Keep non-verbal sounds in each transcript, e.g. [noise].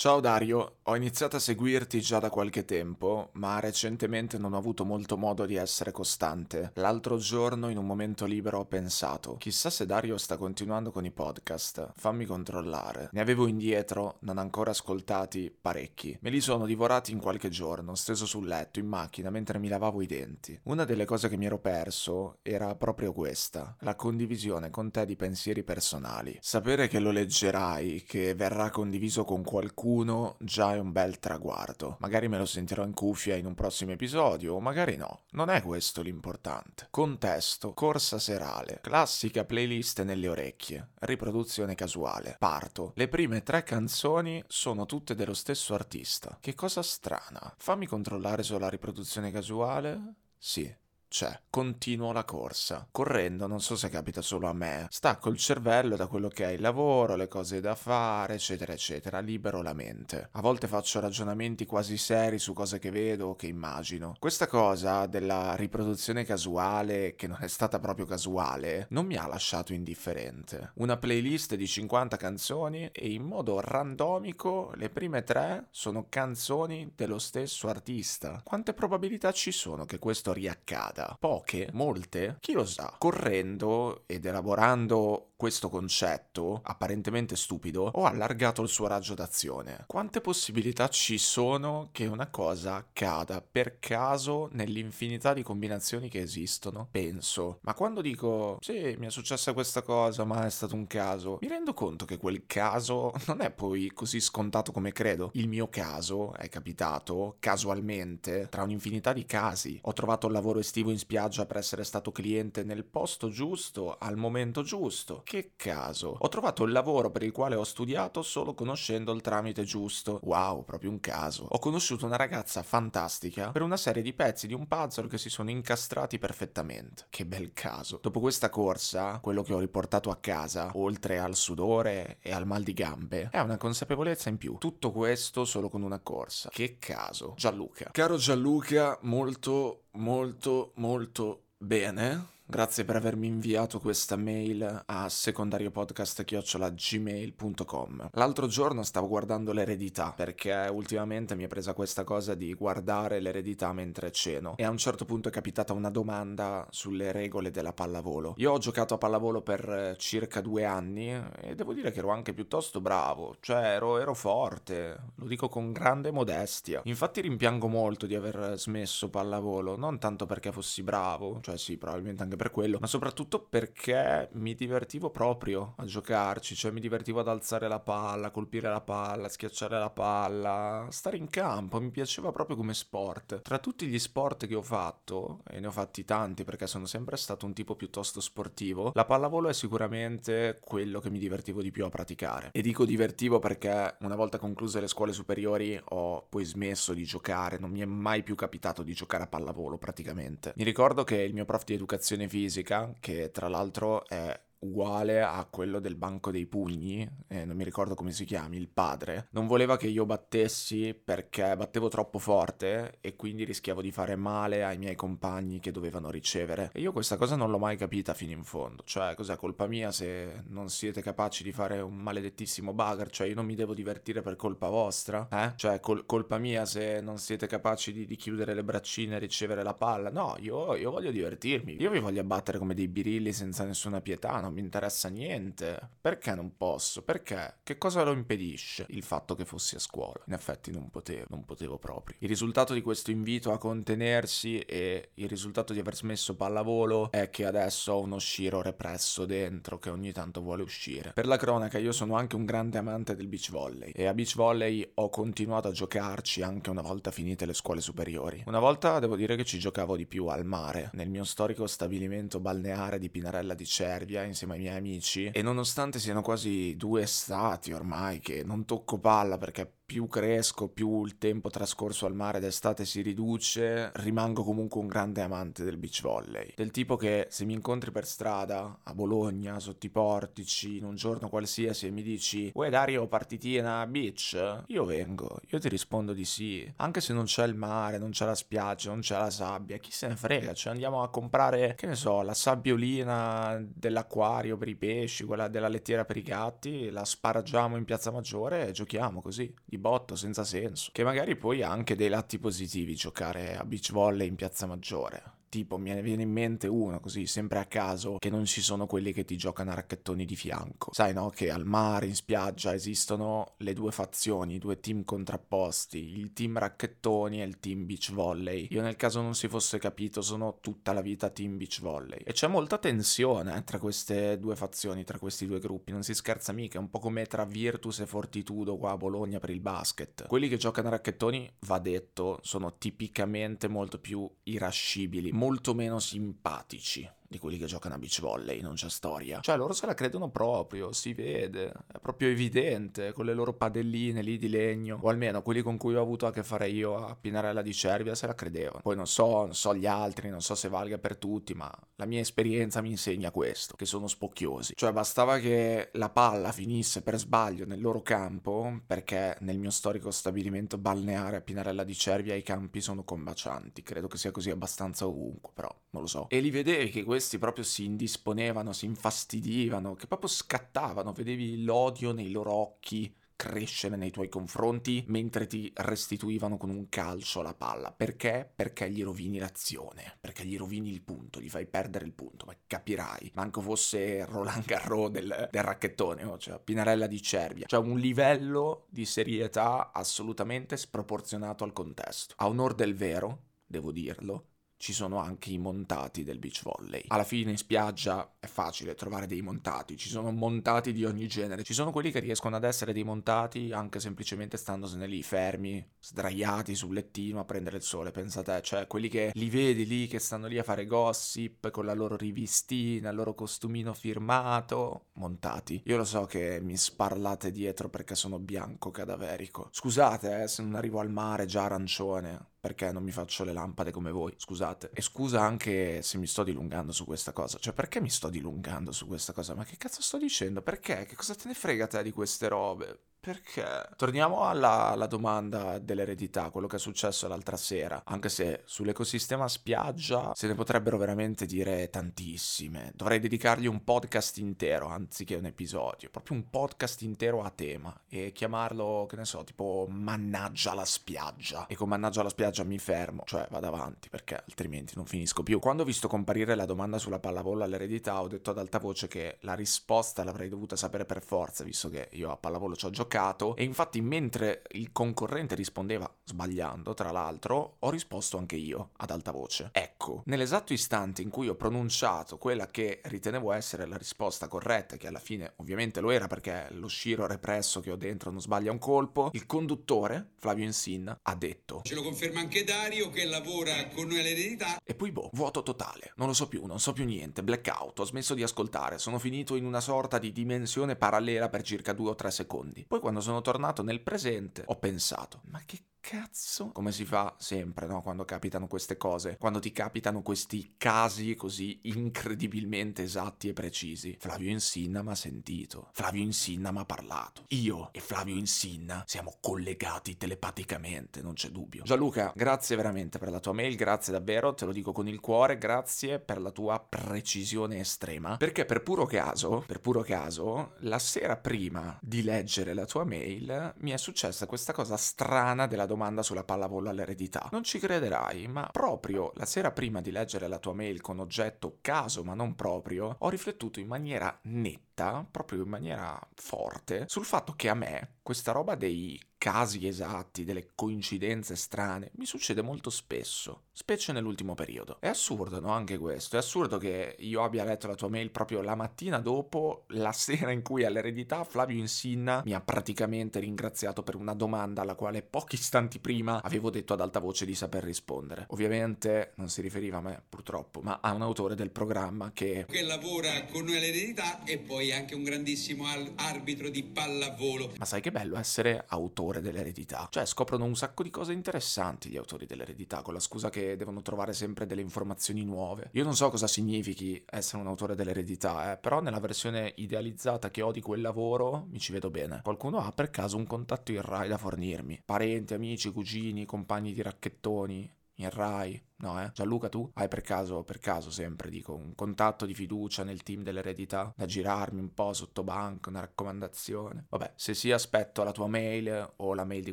Ciao Dario, ho iniziato a seguirti già da qualche tempo, ma recentemente non ho avuto molto modo di essere costante. L'altro giorno, in un momento libero, ho pensato, chissà se Dario sta continuando con i podcast, fammi controllare. Ne avevo indietro, non ancora ascoltati, parecchi. Me li sono divorati in qualche giorno, steso sul letto, in macchina, mentre mi lavavo i denti. Una delle cose che mi ero perso era proprio questa, la condivisione con te di pensieri personali. Sapere che lo leggerai, che verrà condiviso con qualcuno, già è un bel traguardo. Magari me lo sentirò in cuffia in un prossimo episodio, o magari no. Non è questo l'importante. Contesto, corsa serale, classica playlist nelle orecchie, riproduzione casuale. Parto. Le prime tre canzoni sono tutte dello stesso artista. Che cosa strana. Fammi controllare sulla riproduzione casuale. Sì, c'è. Continuo la corsa. Correndo, non so se capita solo a me, stacco il cervello da quello che è il lavoro, le cose da fare, eccetera, eccetera, libero la mente. A volte faccio ragionamenti quasi seri su cose che vedo o che immagino. Questa cosa della riproduzione casuale, che non è stata proprio casuale, non mi ha lasciato indifferente. Una playlist di 50 canzoni e in modo randomico le prime tre sono canzoni dello stesso artista. Quante probabilità ci sono che questo riaccada? Vita? Poche? Molte? Chi lo sa? Correndo ed elaborando questo concetto, apparentemente stupido, ho allargato il suo raggio d'azione. Quante possibilità ci sono che una cosa cada per caso nell'infinità di combinazioni che esistono? Penso. Ma quando dico, sì, mi è successa questa cosa, ma è stato un caso, mi rendo conto che quel caso non è poi così scontato come credo. Il mio caso è capitato casualmente tra un'infinità di casi. Ho trovato il lavoro estivo in spiaggia per essere stato cliente nel posto giusto, al momento giusto. Che caso. Ho trovato il lavoro per il quale ho studiato solo conoscendo il tramite giusto. Wow, proprio un caso. Ho conosciuto una ragazza fantastica per una serie di pezzi di un puzzle che si sono incastrati perfettamente. Che bel caso. Dopo questa corsa, quello che ho riportato a casa, oltre al sudore e al mal di gambe, è una consapevolezza in più. Tutto questo solo con una corsa. Che caso. Gianluca. Caro Gianluca, molto molto molto bene Grazie per avermi inviato questa mail a secondariopodcast.gmail.com L'altro giorno stavo guardando l'eredità perché ultimamente mi è presa questa cosa di guardare l'eredità mentre ceno e a un certo punto è capitata una domanda sulle regole della pallavolo. Io ho giocato a pallavolo per eh, circa due anni e devo dire che ero anche piuttosto bravo, cioè ero, ero forte, lo dico con grande modestia. Infatti rimpiango molto di aver smesso pallavolo, non tanto perché fossi bravo, cioè sì, probabilmente anche per quello, ma soprattutto perché mi divertivo proprio a giocarci, cioè mi divertivo ad alzare la palla, colpire la palla, schiacciare la palla, stare in campo, mi piaceva proprio come sport. Tra tutti gli sport che ho fatto, e ne ho fatti tanti perché sono sempre stato un tipo piuttosto sportivo, la pallavolo è sicuramente quello che mi divertivo di più a praticare. E dico divertivo perché una volta concluse le scuole superiori ho poi smesso di giocare, non mi è mai più capitato di giocare a pallavolo praticamente. Mi ricordo che il mio prof di educazione fisica, che tra l'altro è uguale a quello del banco dei pugni, eh, non mi ricordo come si chiami, il padre, non voleva che io battessi perché battevo troppo forte e quindi rischiavo di fare male ai miei compagni che dovevano ricevere. E io questa cosa non l'ho mai capita fino in fondo, cioè cos'è colpa mia se non siete capaci di fare un maledettissimo bugger, cioè io non mi devo divertire per colpa vostra, eh? Cioè col- colpa mia se non siete capaci di, di, chiudere le braccine e ricevere la palla, no, io, io voglio divertirmi, io vi voglio abbattere come dei birilli senza nessuna pietà, no? Non mi interessa niente. Perché non posso? Perché? Che cosa lo impedisce? Il fatto che fossi a scuola. In effetti non potevo, non potevo proprio. Il risultato di questo invito a contenersi e il risultato di aver smesso pallavolo è che adesso ho uno sciro represso dentro che ogni tanto vuole uscire. Per la cronaca io sono anche un grande amante del beach volley e a beach volley ho continuato a giocarci anche una volta finite le scuole superiori. Una volta devo dire che ci giocavo di più al mare, nel mio storico stabilimento balneare di Pinarella di Cervia in insieme ai miei amici. E nonostante siano quasi due estati ormai che non tocco palla perché più cresco, più il tempo trascorso al mare d'estate si riduce, rimango comunque un grande amante del beach volley. Del tipo che se mi incontri per strada, a Bologna, sotto i portici, in un giorno qualsiasi e mi dici Uè Dario, partitina beach? Io vengo, io ti rispondo di sì. Anche se non c'è il mare, non c'è la spiaggia, non c'è la sabbia, chi se ne frega, cioè andiamo a comprare, che ne so, la sabbiolina dell'acquario per i pesci, quella della lettiera per i gatti, la sparaggiamo in piazza maggiore e giochiamo così, di botto senza senso. Che magari poi ha anche dei lati positivi giocare a beach volley in Piazza Maggiore tipo mi viene in mente uno così sempre a caso che non ci sono quelli che ti giocano a racchettoni di fianco. Sai no? Che al mare in spiaggia esistono le due fazioni due team contrapposti il team racchettoni e il team beach volley. Io nel caso non si fosse capito sono tutta la vita team beach volley. E c'è molta tensione eh, tra queste due fazioni tra questi due gruppi. Non si scherza mica è un po' come tra Virtus e Fortitudo qua a Bologna per il basket. Quelli che giocano a racchettoni va detto sono tipicamente molto più irascibili molto meno simpatici di quelli che giocano a beach volley, non c'è storia. Cioè, loro se la credono proprio, si vede, è proprio evidente, con le loro padelline lì di legno, o almeno quelli con cui ho avuto a che fare io a Pinarella di Cervia se la credevano. Poi non so, non so gli altri, non so se valga per tutti, ma la mia esperienza mi insegna questo, che sono spocchiosi. Cioè, bastava che la palla finisse per sbaglio nel loro campo, perché nel mio storico stabilimento balneare a Pinarella di Cervia i campi sono combacianti, credo che sia così abbastanza ovunque, però non lo so. E li vedevi che questi proprio si indisponevano, si infastidivano, che proprio scattavano, vedevi l'odio nei loro occhi crescere nei tuoi confronti mentre ti restituivano con un calcio la palla. Perché? Perché gli rovini l'azione, perché gli rovini il punto, gli fai perdere il punto, ma capirai. Manco fosse Roland Garros del, del racchettone, o cioè Pinarella di Cervia. Cioè un livello di serietà assolutamente sproporzionato al contesto. A onor del vero, devo dirlo, ci sono anche i montati del beach volley. Alla fine in spiaggia è facile trovare dei montati, ci sono montati di ogni genere, ci sono quelli che riescono ad essere dei montati anche semplicemente standosene lì fermi, sdraiati sul lettino a prendere il sole, pensa te, cioè quelli che li vedi lì che stanno lì a fare gossip con la loro rivistina, il loro costumino firmato, montati. Io lo so che mi sparlate dietro perché sono bianco cadaverico. Scusate eh, se non arrivo al mare già arancione, perché non mi faccio le lampade come voi, scusate. E scusa anche se mi sto dilungando su questa cosa. Cioè, perché mi sto dilungando su questa cosa? Ma che cazzo sto dicendo? Perché? Che cosa te ne frega te di queste robe? Perché? Torniamo alla, alla, domanda dell'eredità, quello che è successo l'altra sera. Anche se sull'ecosistema spiaggia se ne potrebbero veramente dire tantissime. Dovrei dedicargli un podcast intero, anziché un episodio. Proprio un podcast intero a tema. E chiamarlo, che ne so, tipo Mannaggia la spiaggia. E con Mannaggia la spiaggia mi fermo, cioè vado avanti, perché altrimenti non finisco più. Quando ho visto comparire la domanda sulla pallavolo all'eredità, ho detto ad alta voce che la risposta l'avrei dovuta sapere per forza, visto che io a pallavolo ci ho giocato giocato e infatti mentre il concorrente rispondeva sbagliando, tra l'altro, ho risposto anche io ad alta voce. Ecco, nell'esatto istante in cui ho pronunciato quella che ritenevo essere la risposta corretta, che alla fine ovviamente lo era perché lo sciro represso che ho dentro non sbaglia un colpo, il conduttore, Flavio Insinna, ha detto Ce lo conferma anche Dario che lavora con noi all'eredità. E poi boh, vuoto totale. Non lo so più, non so più niente, blackout, ho smesso di ascoltare, sono finito in una sorta di dimensione parallela per circa due o tre secondi. Poi quando sono tornato nel presente ho pensato, ma che cazzo? Come si fa sempre, no? Quando capitano queste cose, quando ti capitano questi casi così incredibilmente esatti e precisi. Flavio Insinna mi ha sentito, Flavio Insinna mi ha parlato. Io e Flavio Insinna siamo collegati telepaticamente, non c'è dubbio. Gianluca, grazie veramente per la tua mail, grazie davvero, te lo dico con il cuore, grazie per la tua precisione estrema, perché per puro caso, per puro caso, la sera prima di leggere la tua mail mi è successa questa cosa strana della domanda sulla pallavolo all'eredità. Non ci crederai, ma proprio la sera prima di leggere la tua mail con oggetto caso ma non proprio, ho riflettuto in maniera netta, proprio in maniera forte, sul fatto che a me questa roba dei casi esatti, delle coincidenze strane, mi succede molto spesso, specie nell'ultimo periodo. È assurdo, no? Anche questo. È assurdo che io abbia letto la tua mail proprio la mattina dopo, la sera in cui all'eredità Flavio Insinna mi ha praticamente ringraziato per una domanda alla quale pochi istanti prima avevo detto ad alta voce di saper rispondere. Ovviamente non si riferiva a me, purtroppo, ma a un autore del programma che... che lavora con noi all'eredità e poi anche un grandissimo arbitro di pallavolo. Ma sai che bello essere autore dell'eredità. Cioè scoprono un sacco di cose interessanti gli autori dell'eredità, con la scusa che devono trovare sempre delle informazioni nuove. Io non so cosa significhi essere un autore dell'eredità, eh, però nella versione idealizzata che ho di quel lavoro mi ci vedo bene. Qualcuno ha per caso un contatto in Rai da fornirmi? Parenti, amici, cugini, compagni di racchettoni? In Rai? No, eh? Gianluca, tu hai per caso, per caso sempre, dico, un contatto di fiducia nel team dell'eredità da girarmi un po' sotto banco, una raccomandazione? Vabbè, se sì aspetto la tua mail o la mail di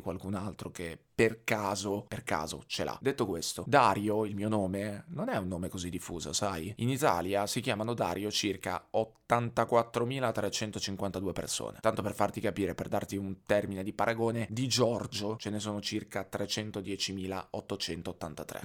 qualcun altro che per caso, per caso ce l'ha. Detto questo, Dario, il mio nome, non è un nome così diffuso, sai? In Italia si chiamano Dario circa 84.352 persone. Tanto per farti capire, per darti un termine di paragone, di Giorgio ce ne sono circa 310.883.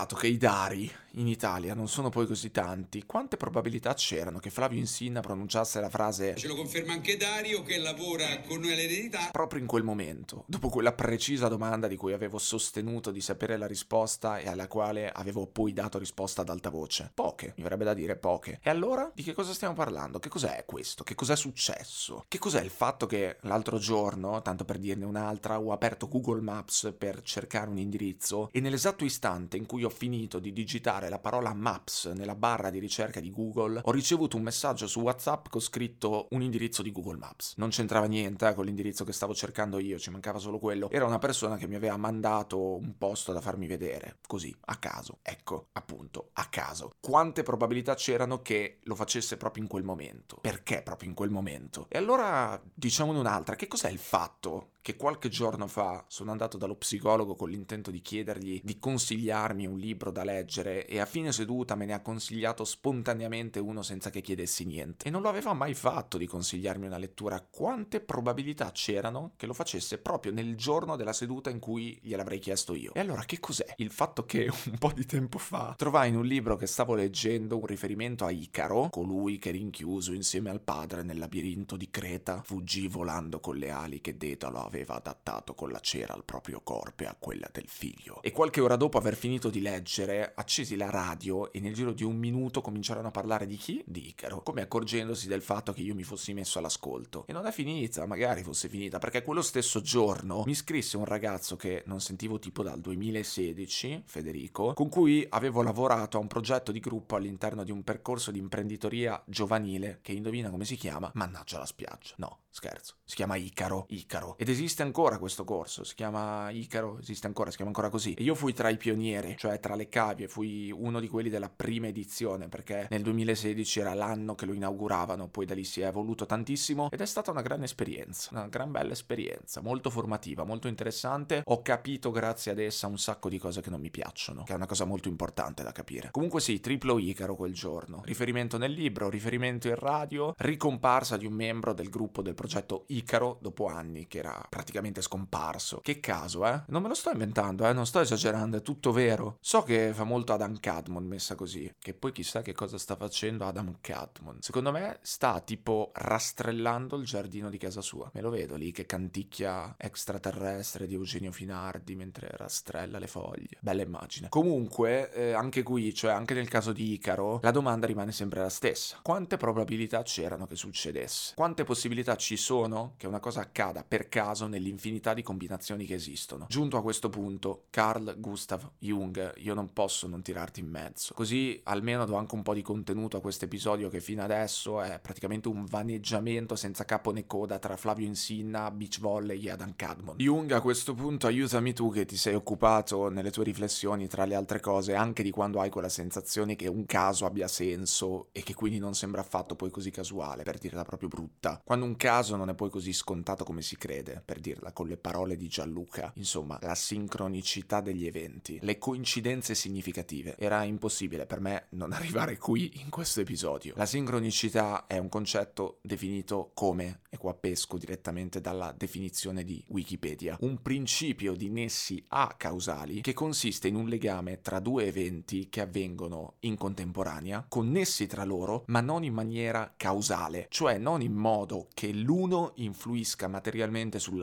Verificato che i Dari in Italia non sono poi così tanti, quante probabilità c'erano che Flavio Insinna pronunciasse la frase Ce lo conferma anche Dario che lavora con noi all'eredità. proprio in quel momento, dopo quella precisa domanda di cui avevo sostenuto di sapere la risposta e alla quale avevo poi dato risposta ad alta voce. Poche, mi verrebbe da dire poche. E allora di che cosa stiamo parlando? Che cos'è questo? Che cos'è successo? Che cos'è il fatto che l'altro giorno, tanto per dirne un'altra, ho aperto Google Maps per cercare un indirizzo e nell'esatto istante in cui ho finito di digitare la parola Maps nella barra di ricerca di Google, ho ricevuto un messaggio su WhatsApp con scritto un indirizzo di Google Maps. Non c'entrava niente eh, con l'indirizzo che stavo cercando io, ci mancava solo quello. Era una persona che mi aveva mandato un posto da farmi vedere, così, a caso. Ecco, appunto, a caso. Quante probabilità c'erano che lo facesse proprio in quel momento? Perché proprio in quel momento? E allora diciamone un'altra, che cos'è il fatto che qualche giorno fa sono andato dallo psicologo con l'intento di chiedergli di consigliarmi un libro da leggere e a fine seduta me ne ha consigliato spontaneamente uno senza che chiedessi niente. E non lo aveva mai fatto di consigliarmi una lettura. Quante probabilità c'erano che lo facesse proprio nel giorno della seduta in cui gliel'avrei chiesto io? E allora che cos'è? Il fatto che [laughs] un po' di tempo fa trovai in un libro che stavo leggendo un riferimento a Icaro, colui che rinchiuso insieme al padre nel labirinto di Creta fuggì volando con le ali che Dedalo aveva adattato con la cera al proprio corpo e a quella del figlio. E qualche ora dopo aver finito di leggere, accesi la radio e nel giro di un minuto cominciarono a parlare di chi? Di Icaro, come accorgendosi del fatto che io mi fossi messo all'ascolto. E non è finita, magari fosse finita, perché quello stesso giorno mi scrisse un ragazzo che non sentivo tipo dal 2016, Federico, con cui avevo lavorato a un progetto di gruppo all'interno di un percorso di imprenditoria giovanile che indovina come si chiama? Mannaggia la spiaggia. No, scherzo. Si chiama Icaro. Icaro. Ed esiste ancora questo corso. Si chiama Icaro. Esiste ancora, si chiama ancora così. E io fui tra i pionieri, cioè tra le cavie. Fui uno di quelli della prima edizione perché nel 2016 era l'anno che lo inauguravano. Poi da lì si è evoluto tantissimo ed è stata una gran esperienza. Una gran bella esperienza. Molto formativa, molto interessante. Ho capito grazie ad essa un sacco di cose che non mi piacciono. Che è una cosa molto importante da capire. Comunque sì, triplo Icaro quel giorno. Riferimento nel libro, riferimento in radio, ricomparsa di un membro del gruppo del progetto Icaro dopo anni che era praticamente scomparso. Che caso, eh? Non me lo sto inventando, eh? Non sto esagerando, è tutto vero. So che fa molto Adam Cadmon messa così, che poi chissà che cosa sta facendo Adam Cadmon. Secondo me sta tipo rastrellando il giardino di casa sua. Me lo vedo lì che canticchia extraterrestre di Eugenio Finardi mentre rastrella le foglie. Bella immagine. Comunque, eh, anche qui, cioè anche nel caso di Icaro, la domanda rimane sempre la stessa. Quante probabilità c'erano che succedesse? Quante possibilità ci sono che una cosa accada per caso nell'infinità di combinazioni che esistono? Giunto a questo punto, Carl Gustav Jung, io non posso non tirarti in mezzo. Così almeno do anche un po' di contenuto a questo episodio che fino adesso è praticamente un vaneggiamento senza capo né coda tra Flavio Insinna, Beach Volley e Adam Cadmon. Jung, a questo punto aiutami tu che ti sei occupato nelle tue riflessioni, tra le altre cose, anche di quando hai quella sensazione che un caso abbia senso e che quindi non sembra affatto poi così casuale, per dirla proprio brutta. Quando un caso non è poi così scontato come si crede, per dirla con le parole di Gianluca. Insomma, la sincronicità degli eventi, le coincidenze significative. Era impossibile per me non arrivare qui in questo episodio. La sincronicità è un concetto definito come, e qua pesco direttamente dalla definizione di Wikipedia, un principio di nessi a-causali che consiste in un legame tra due eventi che avvengono in contemporanea, connessi tra loro, ma non in maniera causale, cioè non in modo che l'uno influisca materialmente sull'altro.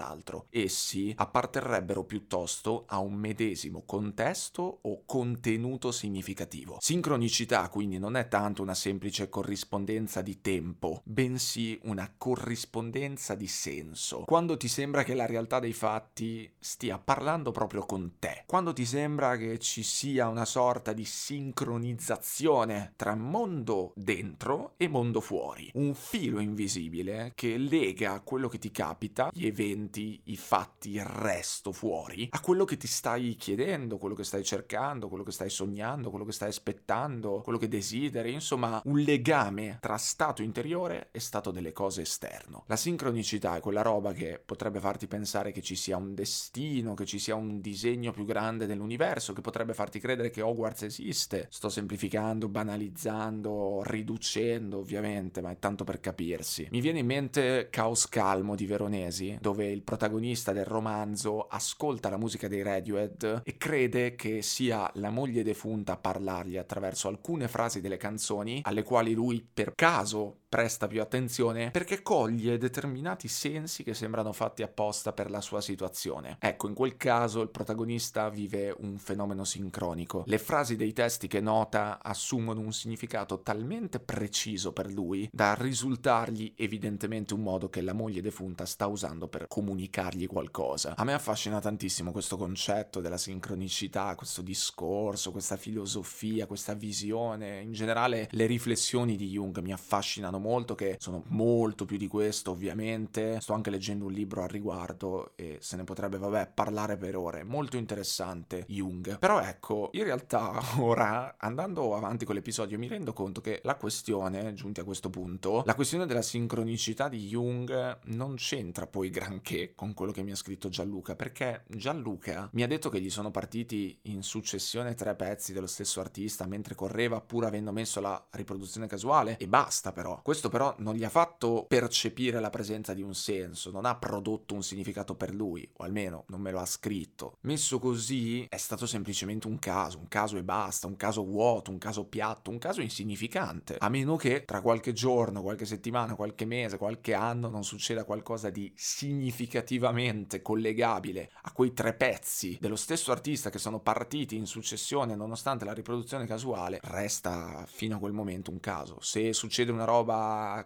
Essi apparterrebbero piuttosto a un medesimo contesto o contenuto significativo. Sincronicità quindi non è tanto una semplice corrispondenza di tempo, bensì una corrispondenza di senso. Quando ti sembra che la realtà dei fatti stia parlando proprio con te, quando ti sembra che ci sia una sorta di sincronizzazione tra mondo dentro e mondo fuori, un filo invisibile che lega quello che ti capita, gli eventi, avanti i fatti, il resto fuori, a quello che ti stai chiedendo, quello che stai cercando, quello che stai sognando, quello che stai aspettando, quello che desideri, insomma un legame tra stato interiore e stato delle cose esterno. La sincronicità è quella roba che potrebbe farti pensare che ci sia un destino, che ci sia un disegno più grande dell'universo, che potrebbe farti credere che Hogwarts esiste. Sto semplificando, banalizzando, riducendo ovviamente, ma è tanto per capirsi. Mi viene in mente Caos Calmo di Veronesi, dove il protagonista del romanzo ascolta la musica dei Radiohead e crede che sia la moglie defunta a parlargli attraverso alcune frasi delle canzoni alle quali lui per caso presta più attenzione perché coglie determinati sensi che sembrano fatti apposta per la sua situazione. Ecco, in quel caso il protagonista vive un fenomeno sincronico. Le frasi dei testi che nota assumono un significato talmente preciso per lui da risultargli evidentemente un modo che la moglie defunta sta usando per comunicargli qualcosa. A me affascina tantissimo questo concetto della sincronicità, questo discorso, questa filosofia, questa visione, in generale le riflessioni di Jung mi affascinano piacciono molto, che sono molto più di questo ovviamente. Sto anche leggendo un libro al riguardo e se ne potrebbe, vabbè, parlare per ore. Molto interessante Jung. Però ecco, in realtà [laughs] ora, andando avanti con l'episodio, mi rendo conto che la questione, giunti a questo punto, la questione della sincronicità di Jung non c'entra poi granché con quello che mi ha scritto Gianluca, perché Gianluca mi ha detto che gli sono partiti in successione tre pezzi dello stesso artista mentre correva pur avendo messo la riproduzione casuale e basta però. Questo però non gli ha fatto percepire la presenza di un senso, non ha prodotto un significato per lui, o almeno non me lo ha scritto. Messo così è stato semplicemente un caso, un caso e basta, un caso vuoto, un caso piatto, un caso insignificante. A meno che tra qualche giorno, qualche settimana, qualche mese, qualche anno non succeda qualcosa di significativamente collegabile a quei tre pezzi dello stesso artista che sono partiti in successione nonostante la riproduzione casuale, resta fino a quel momento un caso. Se succede una roba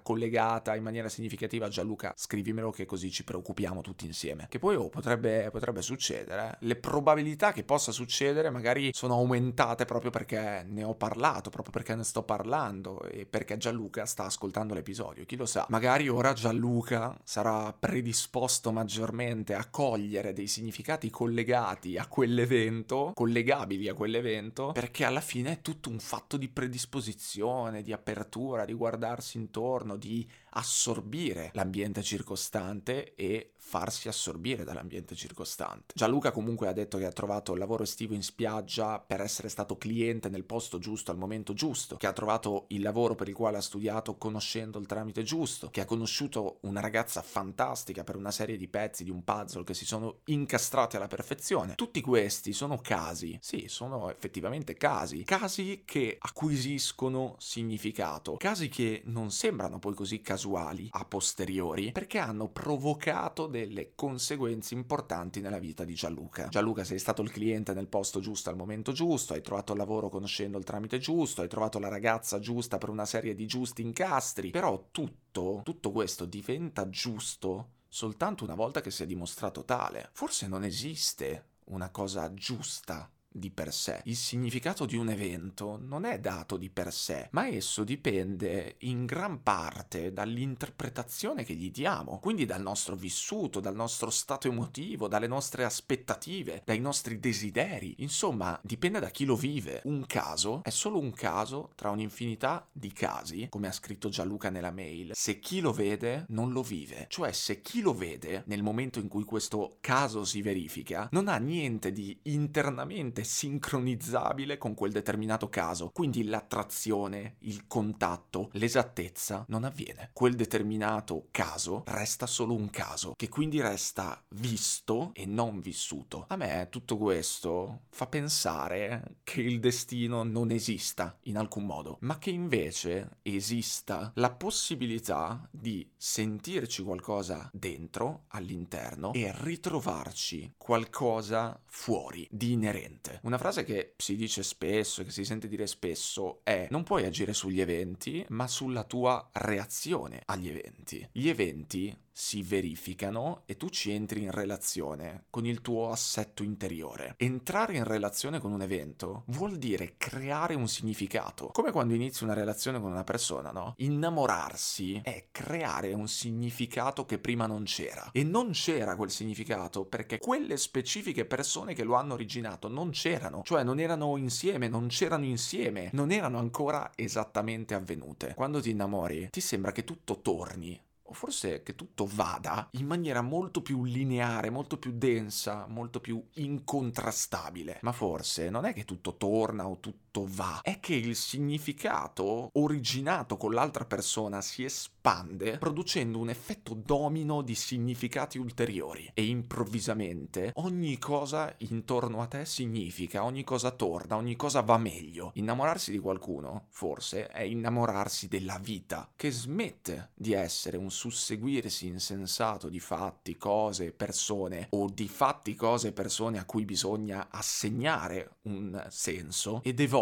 collegata in maniera significativa, Gianluca, scrivimelo che così ci preoccupiamo tutti insieme. Che poi oh, potrebbe, potrebbe succedere. Le probabilità che possa succedere magari sono aumentate proprio perché ne ho parlato, proprio perché ne sto parlando e perché Gianluca sta ascoltando l'episodio. Chi lo sa? Magari ora Gianluca sarà predisposto maggiormente a cogliere dei significati collegati a quell'evento, collegabili a quell'evento, perché alla fine è tutto un fatto di predisposizione, di apertura, di guardarsi intorno, di assorbire l'ambiente circostante e farsi assorbire dall'ambiente circostante. Gianluca comunque ha detto che ha trovato il lavoro estivo in spiaggia per essere stato cliente nel posto giusto al momento giusto, che ha trovato il lavoro per il quale ha studiato conoscendo il tramite giusto, che ha conosciuto una ragazza fantastica per una serie di pezzi di un puzzle che si sono incastrati alla perfezione. Tutti questi sono casi, sì, sono effettivamente casi, casi che acquisiscono significato, casi che non sembrano poi così casuali casuali a posteriori perché hanno provocato delle conseguenze importanti nella vita di Gianluca. Gianluca sei stato il cliente nel posto giusto al momento giusto, hai trovato il lavoro conoscendo il tramite giusto, hai trovato la ragazza giusta per una serie di giusti incastri, però tutto, tutto questo diventa giusto soltanto una volta che si è dimostrato tale. Forse non esiste una cosa giusta di per sé. Il significato di un evento non è dato di per sé, ma esso dipende in gran parte dall'interpretazione che gli diamo, quindi dal nostro vissuto, dal nostro stato emotivo, dalle nostre aspettative, dai nostri desideri. Insomma, dipende da chi lo vive. Un caso è solo un caso tra un'infinità di casi, come ha scritto Gianluca nella mail, se chi lo vede non lo vive. Cioè, se chi lo vede nel momento in cui questo caso si verifica, non ha niente di internamente perfettamente sincronizzabile con quel determinato caso. Quindi l'attrazione, il contatto, l'esattezza non avviene. Quel determinato caso resta solo un caso, che quindi resta visto e non vissuto. A me tutto questo fa pensare che il destino non esista in alcun modo, ma che invece esista la possibilità di sentirci qualcosa dentro, all'interno, e ritrovarci qualcosa fuori, di inerente niente. Una frase che si dice spesso che si sente dire spesso è non puoi agire sugli eventi, ma sulla tua reazione agli eventi. Gli eventi si verificano e tu ci entri in relazione con il tuo assetto interiore. Entrare in relazione con un evento vuol dire creare un significato. Come quando inizi una relazione con una persona, no? Innamorarsi è creare un significato che prima non c'era. E non c'era quel significato perché quelle specifiche persone che lo hanno originato non c'erano, cioè non erano insieme, non c'erano insieme, non erano ancora esattamente avvenute. Quando ti innamori, ti sembra che tutto torni o forse che tutto vada in maniera molto più lineare, molto più densa, molto più incontrastabile. Ma forse non è che tutto torna o tutto va, è che il significato originato con l'altra persona si espande producendo un effetto domino di significati ulteriori e improvvisamente ogni cosa intorno a te significa, ogni cosa torna, ogni cosa va meglio. Innamorarsi di qualcuno, forse, è innamorarsi della vita, che smette di essere un susseguirsi insensato di fatti, cose, persone o di fatti, cose, persone a cui bisogna assegnare un senso ed evolve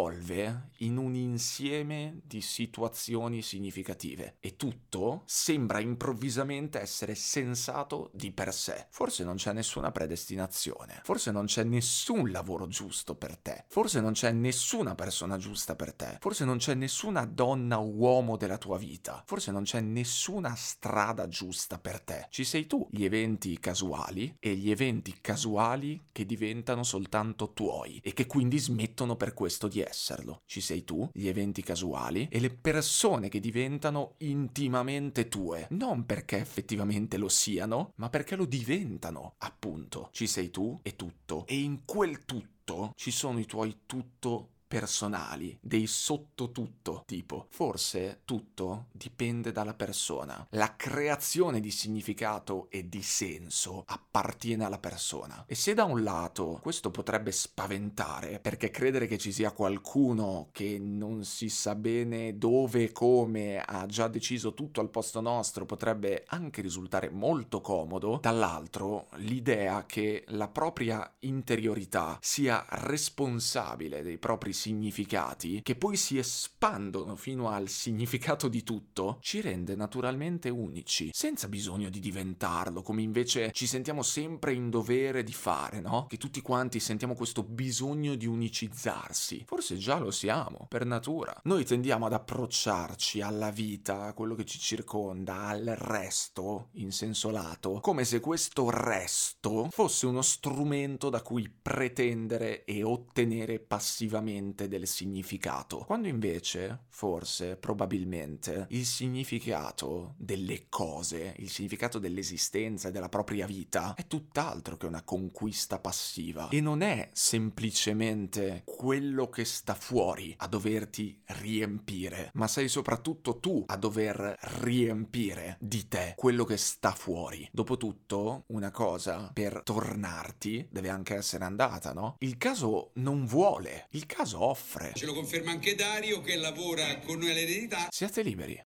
in un insieme di situazioni significative. E tutto sembra improvvisamente essere sensato di per sé. Forse non c'è nessuna predestinazione, forse non c'è nessun lavoro giusto per te, forse non c'è nessuna persona giusta per te, forse non c'è nessuna donna o uomo della tua vita, forse non c'è nessuna strada giusta per te. Ci sei tu, gli eventi casuali e gli eventi casuali che diventano soltanto tuoi e che quindi smettono per questo di esserlo. Ci sei tu, gli eventi casuali e le persone che diventano intimamente tue, non perché effettivamente lo siano, ma perché lo diventano, appunto. Ci sei tu e tutto. E in quel tutto ci sono i tuoi tutto personali, dei sottotutto, tipo forse tutto dipende dalla persona. La creazione di significato e di senso appartiene alla persona. E se da un lato questo potrebbe spaventare, perché credere che ci sia qualcuno che non si sa bene dove e come ha già deciso tutto al posto nostro potrebbe anche risultare molto comodo, dall'altro l'idea che la propria interiorità sia responsabile dei propri significati, che poi si espandono fino al significato di tutto, ci rende naturalmente unici, senza bisogno di diventarlo, come invece ci sentiamo sempre in dovere di fare, no? Che tutti quanti sentiamo questo bisogno di unicizzarsi. Forse già lo siamo, per natura. Noi tendiamo ad approcciarci alla vita, a quello che ci circonda, al resto, in senso lato, come se questo resto fosse uno strumento da cui pretendere e ottenere passivamente veramente del significato, quando invece, forse, probabilmente, il significato delle cose, il significato dell'esistenza e della propria vita è tutt'altro che una conquista passiva e non è semplicemente quello che sta fuori a doverti riempire, ma sei soprattutto tu a dover riempire di te quello che sta fuori. Dopotutto, una cosa per tornarti deve anche essere andata, no? Il caso non vuole, il caso offre. Ce lo conferma anche Dario che lavora con noi all'eredità. Siate liberi.